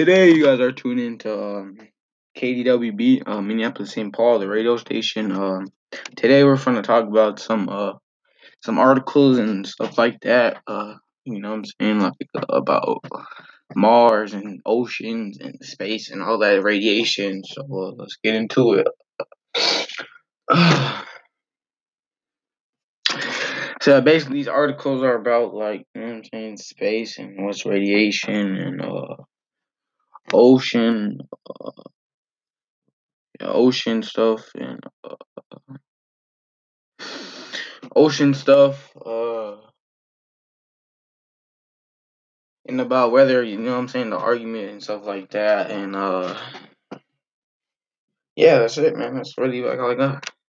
today you guys are tuning into um, KDWB, uh, Minneapolis St. Paul, the radio station. Um, today we're going to talk about some uh, some articles and stuff like that. Uh, you know I'm saying? Like uh, about Mars and oceans and space and all that radiation. So uh, let's get into it. so basically these articles are about like you know what I'm saying space and what's radiation and uh ocean uh, ocean stuff and uh, ocean stuff uh and about whether you know what I'm saying? The argument and stuff like that and uh yeah that's it man. That's really like all I got